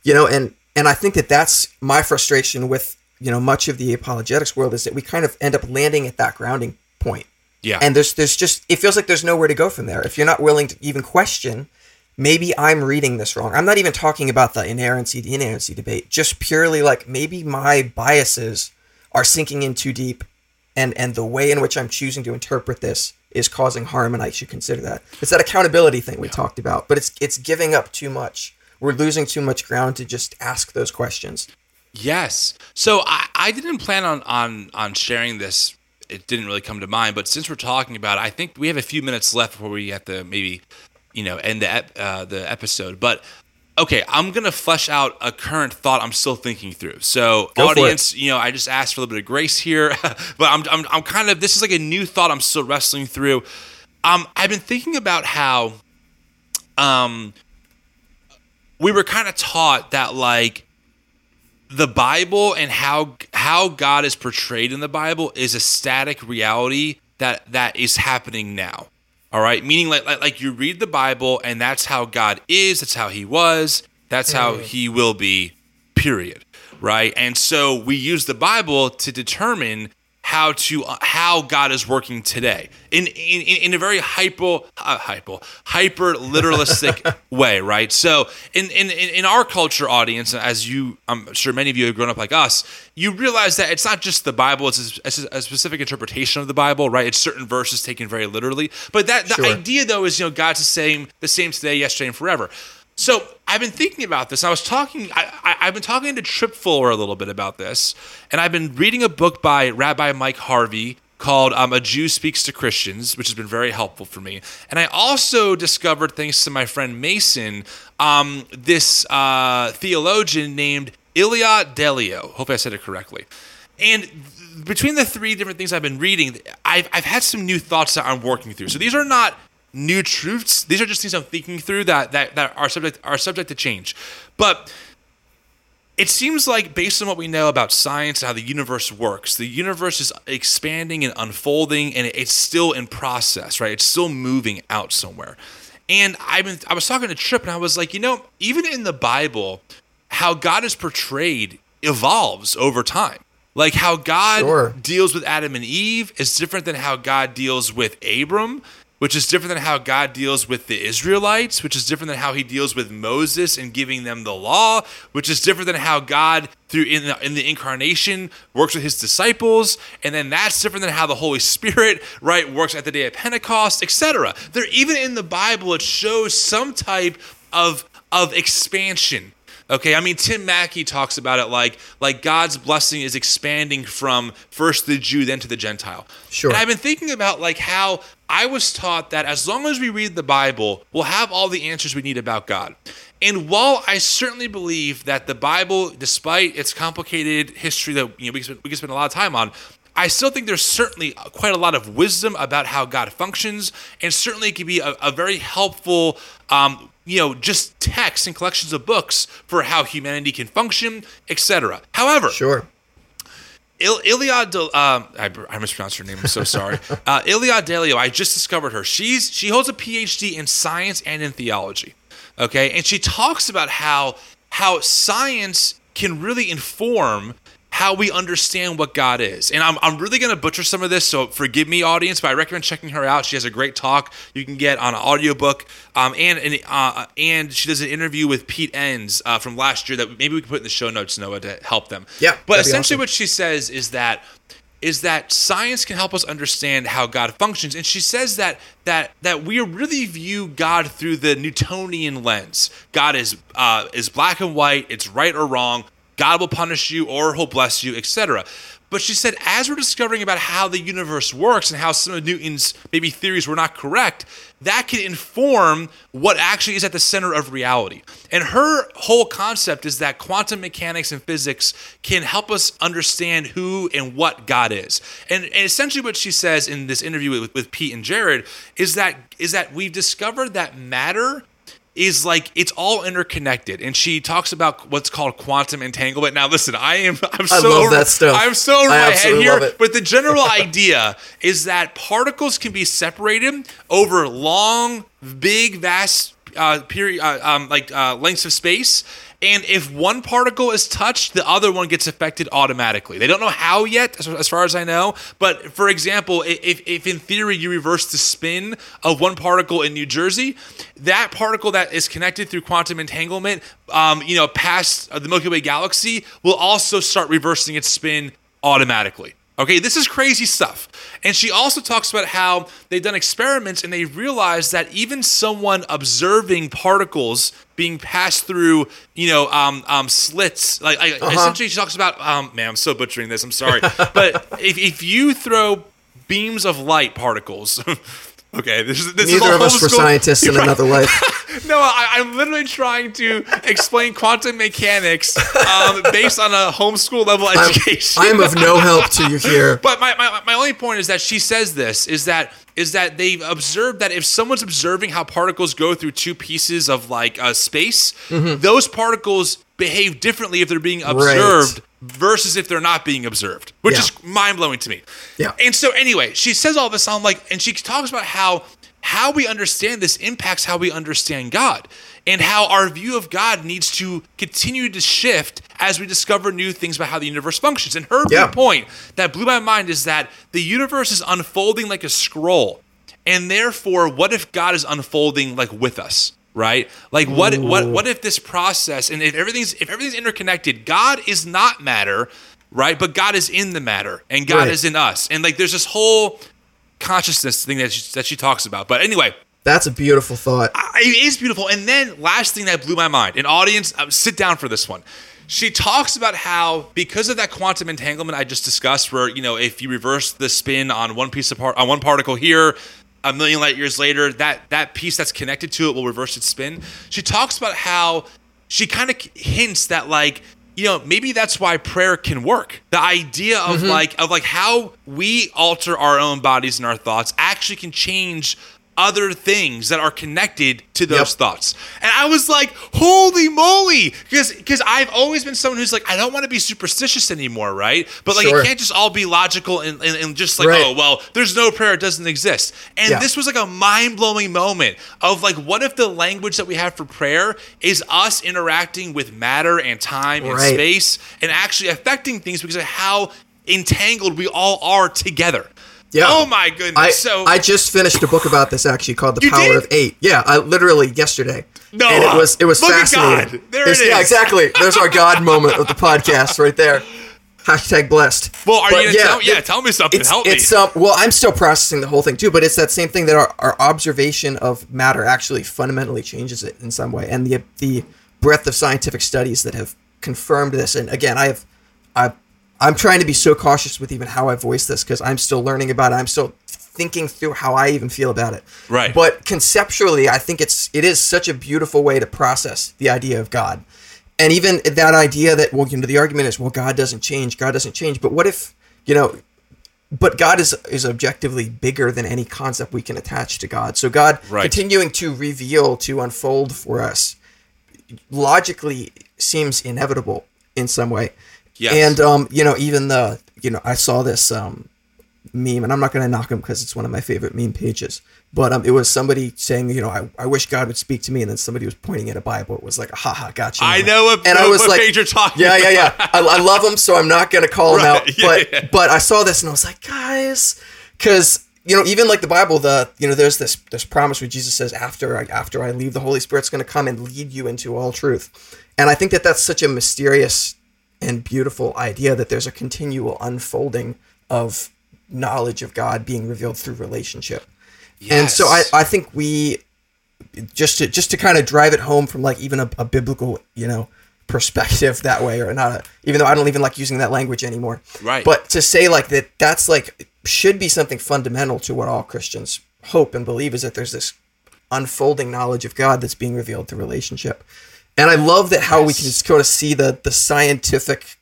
You know, and and I think that that's my frustration with, you know, much of the apologetics world is that we kind of end up landing at that grounding point. Yeah. And there's there's just it feels like there's nowhere to go from there. If you're not willing to even question, maybe I'm reading this wrong. I'm not even talking about the inerrancy the inerrancy debate. Just purely like maybe my biases are sinking in too deep and and the way in which I'm choosing to interpret this is causing harm and I should consider that. It's that accountability thing we talked about, but it's it's giving up too much. We're losing too much ground to just ask those questions. Yes. So I, I didn't plan on, on on sharing this. It didn't really come to mind, but since we're talking about it, I think we have a few minutes left before we have to maybe, you know, end the ep- uh, the episode. But okay, I'm gonna flesh out a current thought I'm still thinking through. So Go audience, you know, I just asked for a little bit of grace here, but I'm, I'm I'm kind of this is like a new thought I'm still wrestling through. Um, I've been thinking about how um, we were kind of taught that like the Bible and how how God is portrayed in the Bible is a static reality that that is happening now. All right, meaning like, like like you read the Bible and that's how God is, that's how he was, that's how he will be. Period. Right? And so we use the Bible to determine how to uh, how God is working today in in, in a very hyper uh, hyper hyper literalistic way, right? So in, in in our culture audience, as you I'm sure many of you have grown up like us, you realize that it's not just the Bible; it's a, it's a specific interpretation of the Bible, right? It's certain verses taken very literally, but that the Sure. idea though is you know God's the same the same today, yesterday, and forever. So I've been thinking about this. I was talking. I, I've been talking to Tripp Fuller a little bit about this, and I've been reading a book by Rabbi Mike Harvey called um, "A Jew Speaks to Christians," which has been very helpful for me. And I also discovered, thanks to my friend Mason, um, this uh, theologian named Ilia Delio. Hope I said it correctly. And th- between the three different things I've been reading, I've, I've had some new thoughts that I'm working through. So these are not new truths. These are just things I'm thinking through that that, that are subject are subject to change. But it seems like based on what we know about science and how the universe works, the universe is expanding and unfolding and it's still in process, right? It's still moving out somewhere. And I've been I was talking to Tripp and I was like, you know, even in the Bible, how God is portrayed evolves over time. Like how God Sure. deals with Adam and Eve is different than how God deals with Abram, which is different than how God deals with the Israelites, which is different than how he deals with Moses and giving them the law, which is different than how God through in the, in the incarnation works with his disciples, and then that's different than how the Holy Spirit, right, works at the day of Pentecost, etc. There even in the Bible it shows some type of of expansion Okay, I mean Tim Mackie talks about it like like God's blessing is expanding from first the Jew then to the Gentile. Sure. And I've been thinking about like how I was taught that as long as we read the Bible, we'll have all the answers we need about God. And while I certainly believe that the Bible, despite its complicated history that you know we can spend, we can spend a lot of time on, I still think there's certainly quite a lot of wisdom about how God functions, and certainly it can be a, a very helpful, um, you know, just texts and collections of books for how humanity can function, etc. However, Sure. Il- Iliad, Del- um, I, I mispronounced her name. I'm so sorry. uh, Iliad Delio. I just discovered her. She's she holds a PhD in science and in theology. Okay, and she talks about how how science can really inform how we understand what God is. And I'm, I'm really going to butcher some of this, so forgive me, audience, but I recommend checking her out. She has a great talk you can get on an audiobook. Um, and and, uh, and she does an interview with Pete Enns uh, from last year that maybe we can put in the show notes, Noah, to help them. Yeah, But essentially, awesome. what she says is that is that science can help us understand how God functions, and she says that that that we really view God through the Newtonian lens. God is uh, is black and white; it's right or wrong. God will punish you or He'll bless you, etc. But she said, as we're discovering about how the universe works and how some of Newton's maybe theories were not correct, that can inform what actually is at the center of reality. And her whole concept is that quantum mechanics and physics can help us understand who and what God is. And, and essentially, what she says in this interview with, with Pete and Jared is that is that we've discovered that matter is like it's all interconnected. And she talks about what's called quantum entanglement. Now listen i am i'm so love over, that stuff. i'm so over I my head here but the general idea is that particles can be separated over long big vast uh, period uh, um, like uh, lengths of space and if one particle is touched the other one gets affected automatically. They don't know how yet as, far as i know but for example if, if in theory you reverse the spin of one particle in new jersey that particle that is connected through quantum entanglement um, you know past the milky way galaxy will also start reversing its spin automatically Okay, this is crazy stuff. And she also talks about how they've done experiments and they realized that even someone observing particles being passed through, you know, um, um, slits, like, like essentially she talks about, um, man, I'm so butchering this, I'm sorry. but if, if you throw beams of light particles Okay, this is this Neither all of us were scientists in Right. another life. No, I, I'm literally trying to explain quantum mechanics um, based on a homeschool level I'm, education. I'm of no help to you here. But my, my, my only point is that she says this is that is that they've observed that if someone's observing how particles go through two pieces of like uh, space, those particles behave differently if they're being observed versus if they're not being observed, which Yeah. is mind blowing to me. Yeah. And so anyway, she says all this. I'm like, and she talks about how how we understand this impacts how we understand God and how our view of God needs to continue to shift as we discover new things about how the universe functions. And her Yeah. point that blew my mind is that the universe is unfolding like a scroll. And therefore, what if God is unfolding like with us? Right? Like what what what if this process and if everything's if everything's interconnected, God is not matter, right? But God is in the matter and God Right. is in us. And like there's this whole consciousness thing that she, that she talks about. But anyway, That's a beautiful thought. I- it is beautiful. And then last thing that blew my mind, an audience, uh, sit down for this one. She talks about how because of that quantum entanglement I just discussed, where you know if you reverse the spin on one piece of part on one particle here, a million light years later, that that piece that's connected to it will reverse its spin. She talks about how she kind of hints that like you know maybe that's why prayer can work the idea of mm-hmm. like of like how we alter our own bodies and our thoughts actually can change other things that are connected to those Yep. thoughts and i was like holy moly because because i've always been someone who's like i don't want to be superstitious anymore right but like Sure. it can't just all be logical and, and, and just like Right. oh well there's no prayer it doesn't exist and Yeah. this was like a mind-blowing moment of like what if the language that we have for prayer is us interacting with matter and time and space and actually affecting things because of how entangled we all are together Yeah. oh my goodness I, so I just finished a book about this actually called The Power did? of Eight. Yeah, I literally yesterday. No, and it was it was look at fascinating. God. There It's- it Yeah, exactly. There's our God moment of the podcast right there. Hashtag blessed. well are But you gonna tell yeah it- tell me something It's, help it's me um well I'm still processing the whole thing too, but it's that same thing that our, our observation of matter actually fundamentally changes it in some way, and the the breadth of scientific studies that have confirmed this. And again, I have I I'm trying to be so cautious with even how I voice this because I'm still learning about it. I'm still thinking through how I even feel about it. Right. But conceptually, I think it's it is such a beautiful way to process the idea of God. And even that idea that well, you know, the argument is well, God doesn't change, God doesn't change. But what if, you know, but God is is objectively bigger than any concept we can attach to God. So God Right. continuing to reveal, to unfold for us, logically seems inevitable in some way. Yes. And um, you know, even the you know, I saw this um meme, and I'm not going to knock him because it's one of my favorite meme pages. But um, it was somebody saying, you know, I, I wish God would speak to me, and then somebody was pointing at a Bible. It was like, ha ha, gotcha. I know what- and I was what like, page you're talking Yeah, yeah, yeah. I, I love him, so I'm not going to call him Right, out. yeah, But yeah. but I saw this, and I was like, guys, because you know, even like the Bible, the you know, there's this this promise where Jesus says, after I, after I leave, the Holy Spirit's going to come and lead you into all truth. And I think that that's such a mysterious and beautiful idea that there's a continual unfolding of knowledge of God being revealed through relationship. And so I, I think we just to just to kind of drive it home from like even a, a biblical, you know, perspective that way or not a, even though I don't even like using that language anymore. Right. But to say like that that's like should be something fundamental to what all Christians hope and believe is that there's this unfolding knowledge of God that's being revealed through relationship. And I love that how we can just kind of see the the scientific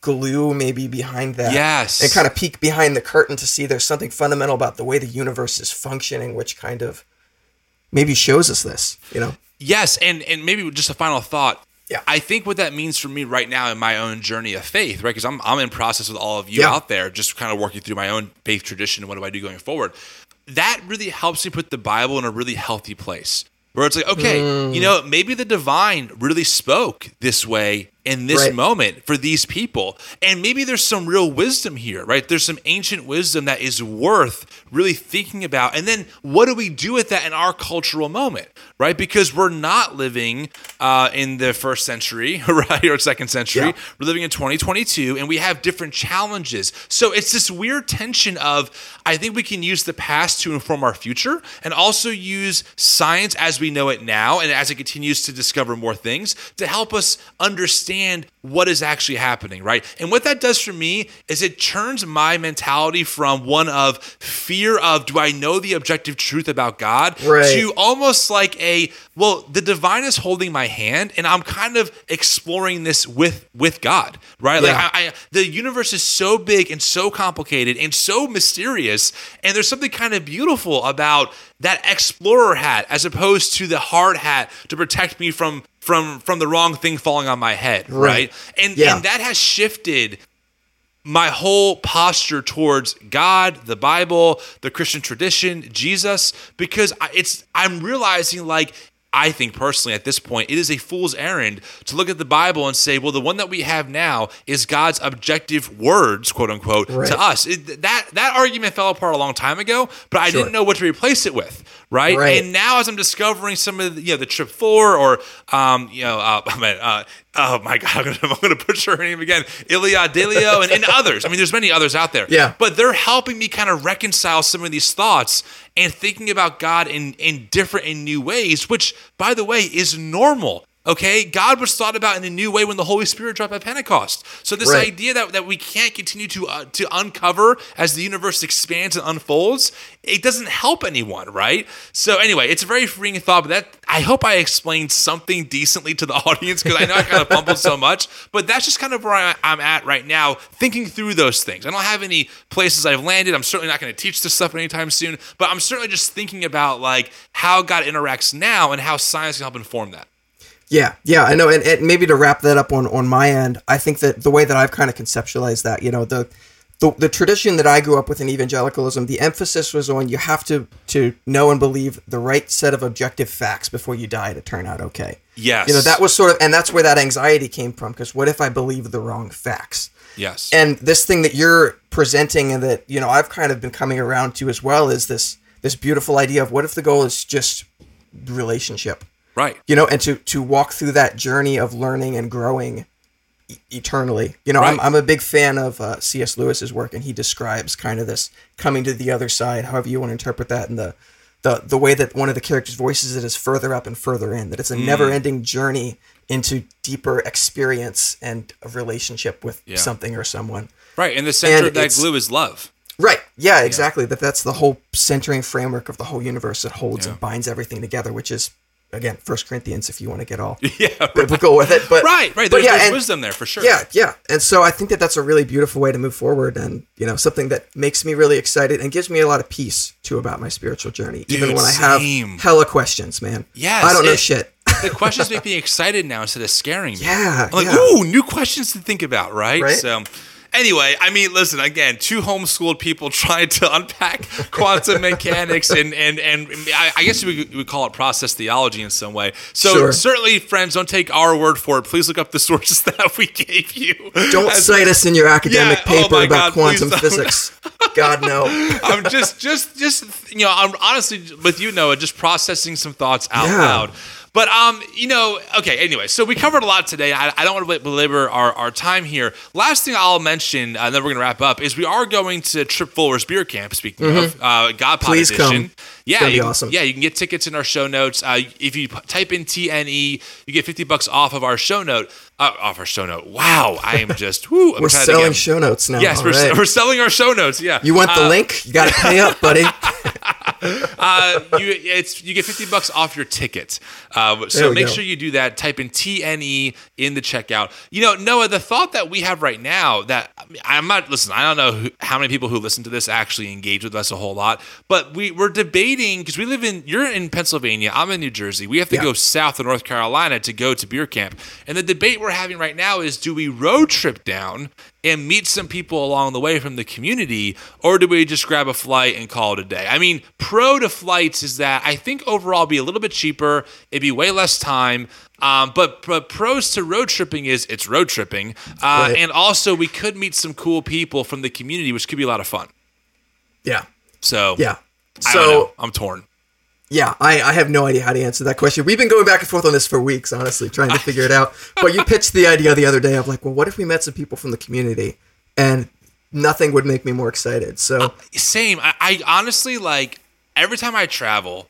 glue maybe behind that. Yes. And kind of peek behind the curtain to see there's something fundamental about the way the universe is functioning, which kind of maybe shows us this, you know? Yes, and and maybe just a final thought. Yeah. I think what that means for me right now in my own journey of faith, right? Because I'm I'm in process with all of you Yeah. out there, just kind of working through my own faith tradition and what do I do going forward. That really helps me put the Bible in a really healthy place. Where it's like, okay, Mm. you know, maybe the divine really spoke this way in this Right. moment for these people. And maybe there's some real wisdom here, right? There's some ancient wisdom that is worth really thinking about. And then what do we do with that in our cultural moment, right? Because we're not living uh, in the first century, right? Or second century. Yeah. We're living in 2022 and we have different challenges. So it's this weird tension of I think we can use the past to inform our future and also use science as we know it now and as it continues to discover more things to help us understand understand what is actually happening, right? And what that does for me is it turns my mentality from one of fear of do I know the objective truth about God Right. to almost like a well, the divine is holding my hand and I'm kind of exploring this with with God, right? Like I, I the universe is so big and so complicated and so mysterious and there's something kind of beautiful about that explorer hat as opposed to the hard hat to protect me from from from the wrong thing falling on my head, right? Right. And Yeah. and that has shifted my whole posture towards God, the Bible, the Christian tradition, Jesus, because it's I'm realizing like I think personally at this point it is a fool's errand to look at the Bible and say, well, the one that we have now is God's objective words, quote unquote, Right. to us. It, that that argument fell apart a long time ago, but I Sure. didn't know what to replace it with, right? Right. And now as I'm discovering some of the, you know the Tripp Four or um you know uh, I mean, uh oh my god I'm gonna, I'm gonna butcher her name again Ilia Delio and, and others I mean there's many others out there Yeah. but they're helping me kind of reconcile some of these thoughts and thinking about God in in different and new ways which by the way is normal Okay, God was thought about in a new way when the Holy Spirit dropped at Pentecost. So this Right. idea that, that we can't continue to uh, to uncover as the universe expands and unfolds, it doesn't help anyone, right? So anyway, it's a very freeing thought. But that I hope I explained something decently to the audience because I know I kind of fumbled so much. But that's just kind of where I, I'm at right now, thinking through those things. I don't have any places I've landed. I'm certainly not going to teach this stuff anytime soon. But I'm certainly just thinking about like how God interacts now and how science can help inform that. Yeah, yeah, I know, and, and maybe to wrap that up on on my end, I think that the way that I've kind of conceptualized that, you know, the, the the tradition that I grew up with in evangelicalism, the emphasis was on you have to to know and believe the right set of objective facts before you die to turn out okay. Yes. You know, that was sort of, and that's where that anxiety came from. Because what if I believe the wrong facts? Yes. And this thing that you're presenting, and that you know, I've kind of been coming around to as well, is this this beautiful idea of what if the goal is just relationship right. you know and to to walk through that journey of learning and growing e- eternally you know I'm, I'm a big fan of uh, cs lewis's work and he describes kind of this coming to the other side however you want to interpret that and the the, the way that one of the characters voices it is further up and further in that it's a Mm. never ending journey into deeper experience and a relationship with Yeah. something or someone Right. And the center And of that glue is love. Right. Yeah, exactly. That that's the whole centering framework of the whole universe that holds Yeah. and binds everything together, which is again First Corinthians. If you want to get all Yeah. Right. biblical with it, but Right. Right. but There's, yeah, there's and- wisdom there for sure. Yeah, yeah. And so I think that that's a really beautiful way to move forward, and you know something that makes me really excited and gives me a lot of peace too about my spiritual journey, even Dude, when I have hella questions, man. Yes, I don't know shit. the questions make me excited now instead of scaring me. Yeah, I'm like, yeah. ooh, new questions to think about, right? Right. So anyway, I mean, listen, again, two homeschooled people trying to unpack quantum mechanics and and and I, I guess we would call it process theology in some way. So Sure. certainly, friends, don't take our word for it. Please look up the sources that we gave you. Don't As- cite us in your academic Yeah, oh paper my about God, quantum physics. God no. I'm just, just, just, you know, I'm honestly with you, Noah, just processing some thoughts out Yeah. loud. But um, you know, okay. Anyway, so we covered a lot today. I, I don't want to belabor our, our time here. Last thing I'll mention, uh, and then we're gonna wrap up, is we are going to Tripp Fuller's Beer Camp. Speaking of uh, God Pod Mm-hmm. Please Edition. come. Yeah, you, awesome. yeah, you can get tickets in our show notes. Uh, if you type in TNE, you get 50 bucks off of our show note. Uh, off our show note. Wow, I am just. Whoo, I'm We're selling show notes now. Yes, we're, right. we're selling our show notes. Yeah, You want the Uh, link? You got to pay up, buddy. uh, you it's you get fifty bucks off your ticket. Uh, so make go. sure you do that. Type in TNE in the checkout. You know, Noah, the thought that we have right now that I'm not listen. I don't know who, how many people who listen to this actually engage with us a whole lot, but we we're debating because we live in you're in Pennsylvania, I'm in New Jersey. We have to Yeah. go south to North Carolina to go to beer camp, and the debate we're having right now is: do we road trip down? And meet some people along the way from the community, or do we just grab a flight and call it a day? I mean, pro to flights is that I think overall it'd be a little bit cheaper, it'd be way less time. Um, but, but pros to road tripping is it's road tripping, uh, Right. and also we could meet some cool people from the community, which could be a lot of fun. Yeah. So Yeah. So. I'm torn. Yeah, I, I have no idea how to answer that question. We've been going back and forth on this for weeks, honestly, trying to figure it out. But you pitched the idea the other day of like, well, what if we met some people from the community? And nothing would make me more excited. So uh, Same. I, I honestly like every time I travel,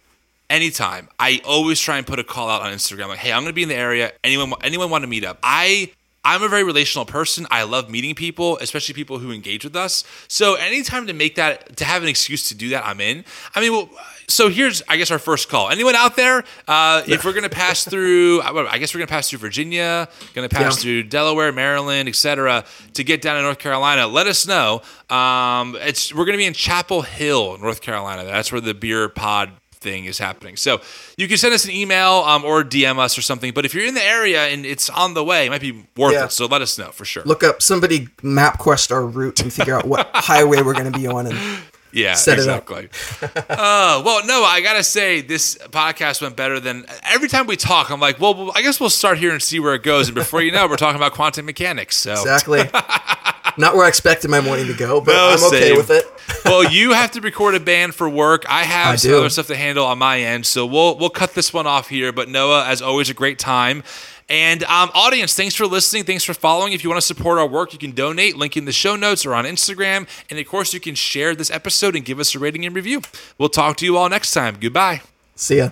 anytime, I always try and put a call out on Instagram like, "Hey, I'm to be in the area. Anyone anyone want to meet up?" I I'm a very relational person. I love meeting people, especially people who engage with us. So anytime to make that, to have an excuse to do that, I'm in. I mean, well, so here's, I guess, our first call. Anyone out there? Uh, if we're gonna pass through, I guess we're gonna pass through Virginia, gonna pass Yeah. through Delaware, Maryland, etc., to get down to North Carolina. Let us know. Um, it's we're gonna be in Chapel Hill, North Carolina. That's where the beer pod thing is happening. So you can send us an email um, or DM us or something. But if you're in the area and it's on the way, it might be worth Yeah. it. So let us know for sure. Look up somebody map quest our route and figure out what highway we're going to be on. And Yeah, Set it up. exactly. uh, well, no, I gotta say this podcast went better than every time we talk. I'm like, well, I guess we'll start here and see where it goes. And before you know, it, we're talking about quantum mechanics. So exactly. Not where I expected my morning to go, but No, I'm okay same. with it. well, you have to record a band for work. I have I some do. other stuff to handle on my end, so we'll we'll cut this one off here. But Noah, as always, a great time. And um, audience, thanks for listening. Thanks for following. If you want to support our work, you can donate. Link in the show notes or on Instagram. And of course, you can share this episode and give us a rating and review. We'll talk to you all next time. Goodbye. See ya.